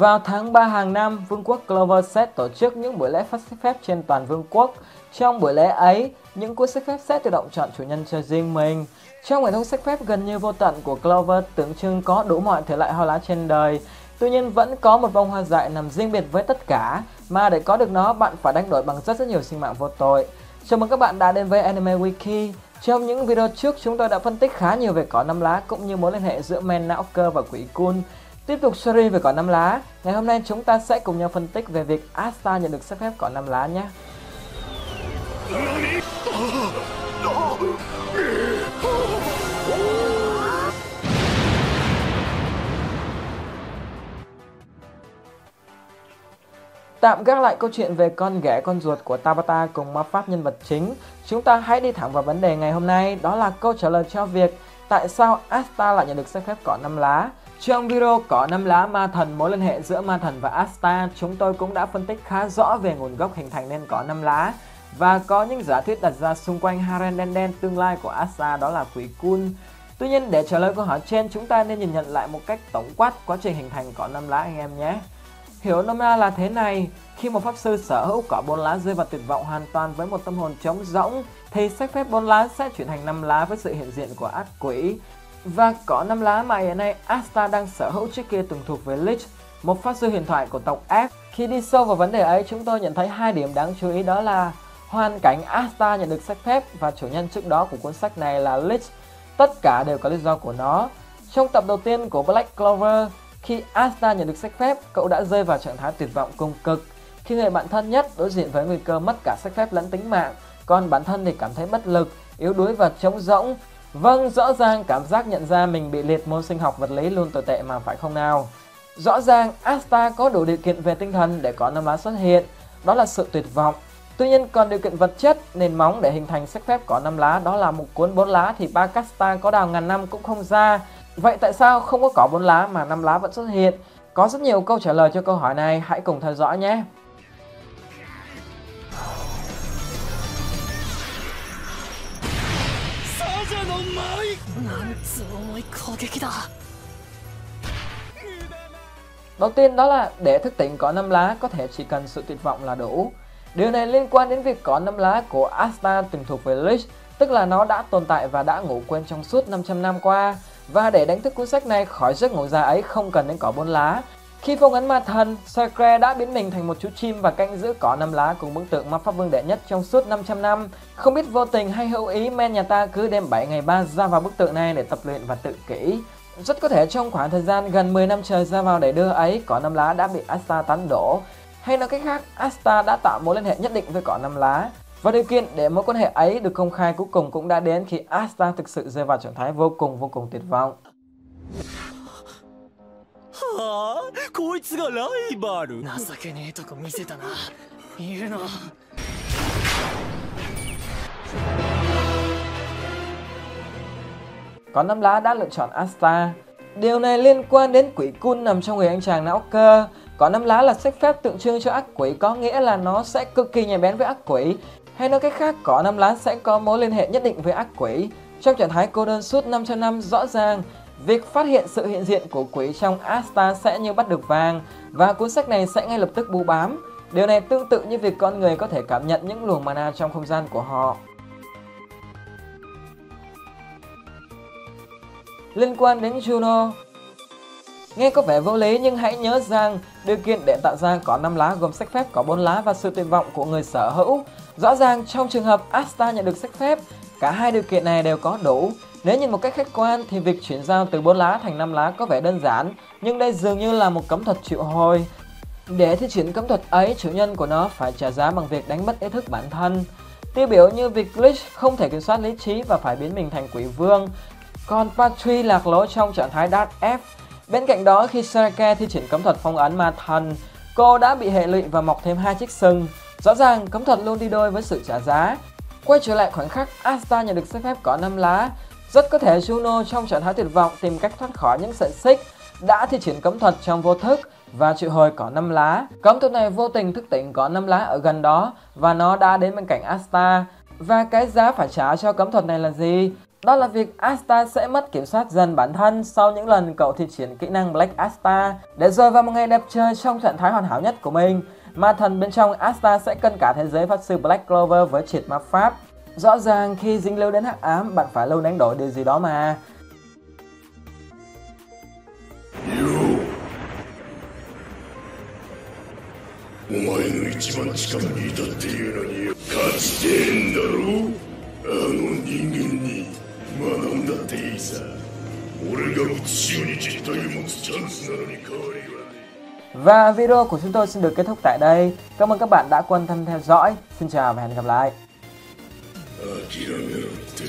Vào tháng 3 hàng năm, Vương quốc Clover tổ chức những buổi lễ phát sách phép trên toàn vương quốc. Trong buổi lễ ấy, những cuốn sách phép sẽ tự động chọn chủ nhân cho riêng mình. Trong hệ thống sách phép gần như vô tận của Clover tượng trưng có đủ mọi thể loại hoa lá trên đời. Tuy nhiên vẫn có một bông hoa dại nằm riêng biệt với tất cả, mà để có được nó bạn phải đánh đổi bằng rất rất nhiều sinh mạng vô tội. Chào mừng các bạn đã đến với Anime Wiki. Trong những video trước chúng tôi đã phân tích khá nhiều về cỏ năm lá cũng như mối liên hệ giữa men não cơ và quỷ cun. Tiếp tục series về cỏ năm lá, ngày hôm nay chúng ta sẽ cùng nhau phân tích về việc Asta nhận được sắc phép cỏ năm lá nhé. Tạm gác lại câu chuyện về con ghẻ con ruột của Tabata cùng ma pháp nhân vật chính, chúng ta hãy đi thẳng vào vấn đề ngày hôm nay, đó là câu trả lời cho việc tại sao Asta lại nhận được sắc phép cỏ năm lá. Trong video cỏ năm lá ma thần mối liên hệ giữa ma thần và Asta, chúng tôi cũng đã phân tích khá rõ về nguồn gốc hình thành nên cỏ năm lá và có những giả thuyết đặt ra xung quanh Haren đen tương lai của Asta đó là quỷ Kun. Tuy nhiên để trả lời câu hỏi trên, chúng ta nên nhìn nhận lại một cách tổng quát quá trình hình thành cỏ năm lá anh em nhé. Hiểu nôm na là thế này, khi một pháp sư sở hữu cỏ bốn lá rơi vào tuyệt vọng hoàn toàn với một tâm hồn trống rỗng, thì sách phép bốn lá sẽ chuyển thành năm lá với sự hiện diện của ác quỷ. Và có năm lá mà hiện nay Asta đang sở hữu trước kia từng thuộc về Lich, một pháp sư huyền thoại của tộc F. Khi đi sâu vào vấn đề ấy, chúng tôi nhận thấy hai điểm đáng chú ý đó là hoàn cảnh Asta nhận được sách phép và chủ nhân trước đó của cuốn sách này là Lich. Tất cả đều có lý do của nó. Trong tập đầu tiên của Black Clover, khi Asta nhận được sách phép, cậu đã rơi vào trạng thái tuyệt vọng cùng cực. Khi người bạn thân nhất đối diện với nguy cơ mất cả sách phép lẫn tính mạng, còn bản thân thì cảm thấy bất lực, yếu đuối và trống rỗng. Vâng, rõ ràng cảm giác nhận ra mình bị liệt môn sinh học vật lý luôn tồi tệ mà phải không nào? Rõ ràng Asta có đủ điều kiện về tinh thần để có năm lá xuất hiện, đó là sự tuyệt vọng. Tuy nhiên còn điều kiện vật chất, nền móng để hình thành sách phép có năm lá đó là một cuốn bốn lá thì ba casta có đào ngàn năm cũng không ra. Vậy tại sao không có cỏ bốn lá mà năm lá vẫn xuất hiện? Có rất nhiều câu trả lời cho câu hỏi này, hãy cùng theo dõi nhé. Đầu tiên đó là để thức tỉnh cỏ năm lá có thể chỉ cần sự tuyệt vọng là đủ. Điều này liên quan đến việc cỏ năm lá của Asta từng thuộc về Lich, tức là nó đã tồn tại và đã ngủ quên trong suốt 500 năm qua. Và để đánh thức cuốn sách này khỏi giấc ngủ dài ấy không cần đến cỏ bốn lá. Khi phong ấn ma thần, Sacre đã biến mình thành một chú chim và canh giữ cỏ năm lá cùng bức tượng ma pháp vương đệ nhất trong suốt 500 năm. Không biết vô tình hay hữu ý men nhà ta cứ đêm 7 ngày 3 ra vào bức tượng này để tập luyện và tự kỷ. Rất có thể trong khoảng thời gian gần 10 năm trời ra vào để đưa ấy, cỏ năm lá đã bị Asta tán đổ. Hay nói cách khác, Asta đã tạo mối liên hệ nhất định với cỏ năm lá. Và điều kiện để mối quan hệ ấy được công khai cuối cùng cũng đã đến khi Asta thực sự rơi vào trạng thái vô cùng vô cùng tuyệt vọng. はあこいつがライバル情けねえとこ見せたな言うな Có năm lá đã lựa chọn Asta. Điều này liên quan đến quỷ cun nằm trong người anh chàng não cơ. Có năm lá là sách phép tượng trưng cho ác quỷ có nghĩa là nó sẽ cực kỳ nhạy bén với ác quỷ. Hay nói cách khác, có năm lá sẽ có mối liên hệ nhất định với ác quỷ. Trong trạng thái cô đơn suốt 500 năm rõ ràng, việc phát hiện sự hiện diện của quỷ trong Asta sẽ như bắt được vàng và cuốn sách này sẽ ngay lập tức bù bám. Điều này tương tự như việc con người có thể cảm nhận những luồng mana trong không gian của họ. Liên quan đến Juno Nghe có vẻ vô lý nhưng hãy nhớ rằng điều kiện để tạo ra có 5 lá gồm sách phép có 4 lá và sự tuyệt vọng của người sở hữu. Rõ ràng trong trường hợp Asta nhận được sách phép, cả hai điều kiện này đều có đủ. Nếu nhìn một cách khách quan thì việc chuyển giao từ 4 lá thành 5 lá có vẻ đơn giản, nhưng đây dường như là một cấm thuật triệu hồi. Để thi triển cấm thuật ấy, chủ nhân của nó phải trả giá bằng việc đánh mất ý thức bản thân. Tiêu biểu như việc Glitch không thể kiểm soát lý trí và phải biến mình thành quỷ vương, còn Patri lạc lối trong trạng thái Dark F. Bên cạnh đó, khi Sarake thi triển cấm thuật phong ấn ma thần, cô đã bị hệ lụy và mọc thêm hai chiếc sừng. Rõ ràng, cấm thuật luôn đi đôi với sự trả giá. Quay trở lại khoảnh khắc Asta nhận được giấy phép có 5 lá, rất có thể Juno trong trạng thái tuyệt vọng tìm cách thoát khỏi những sợi xích đã thi triển cấm thuật trong vô thức và triệu hồi cỏ năm lá. Cấm thuật này vô tình thức tỉnh cỏ năm lá ở gần đó và nó đã đến bên cạnh Asta. Và cái giá phải trả cho cấm thuật này là gì? Đó là việc Asta sẽ mất kiểm soát dần bản thân sau những lần cậu thi triển kỹ năng Black Asta để rơi vào một ngày đẹp trời trong trạng thái hoàn hảo nhất của mình. Ma thần bên trong Asta sẽ cân cả thế giới phát sư Black Clover với triệt ma pháp Rõ ràng khi dính lưu đến hắc ám, bạn phải lâu đánh đổi điều gì đó mà. Và video của chúng tôi xin được kết thúc tại đây. Cảm ơn các bạn đã quan tâm theo dõi. Xin chào và hẹn gặp lại. 諦めろって。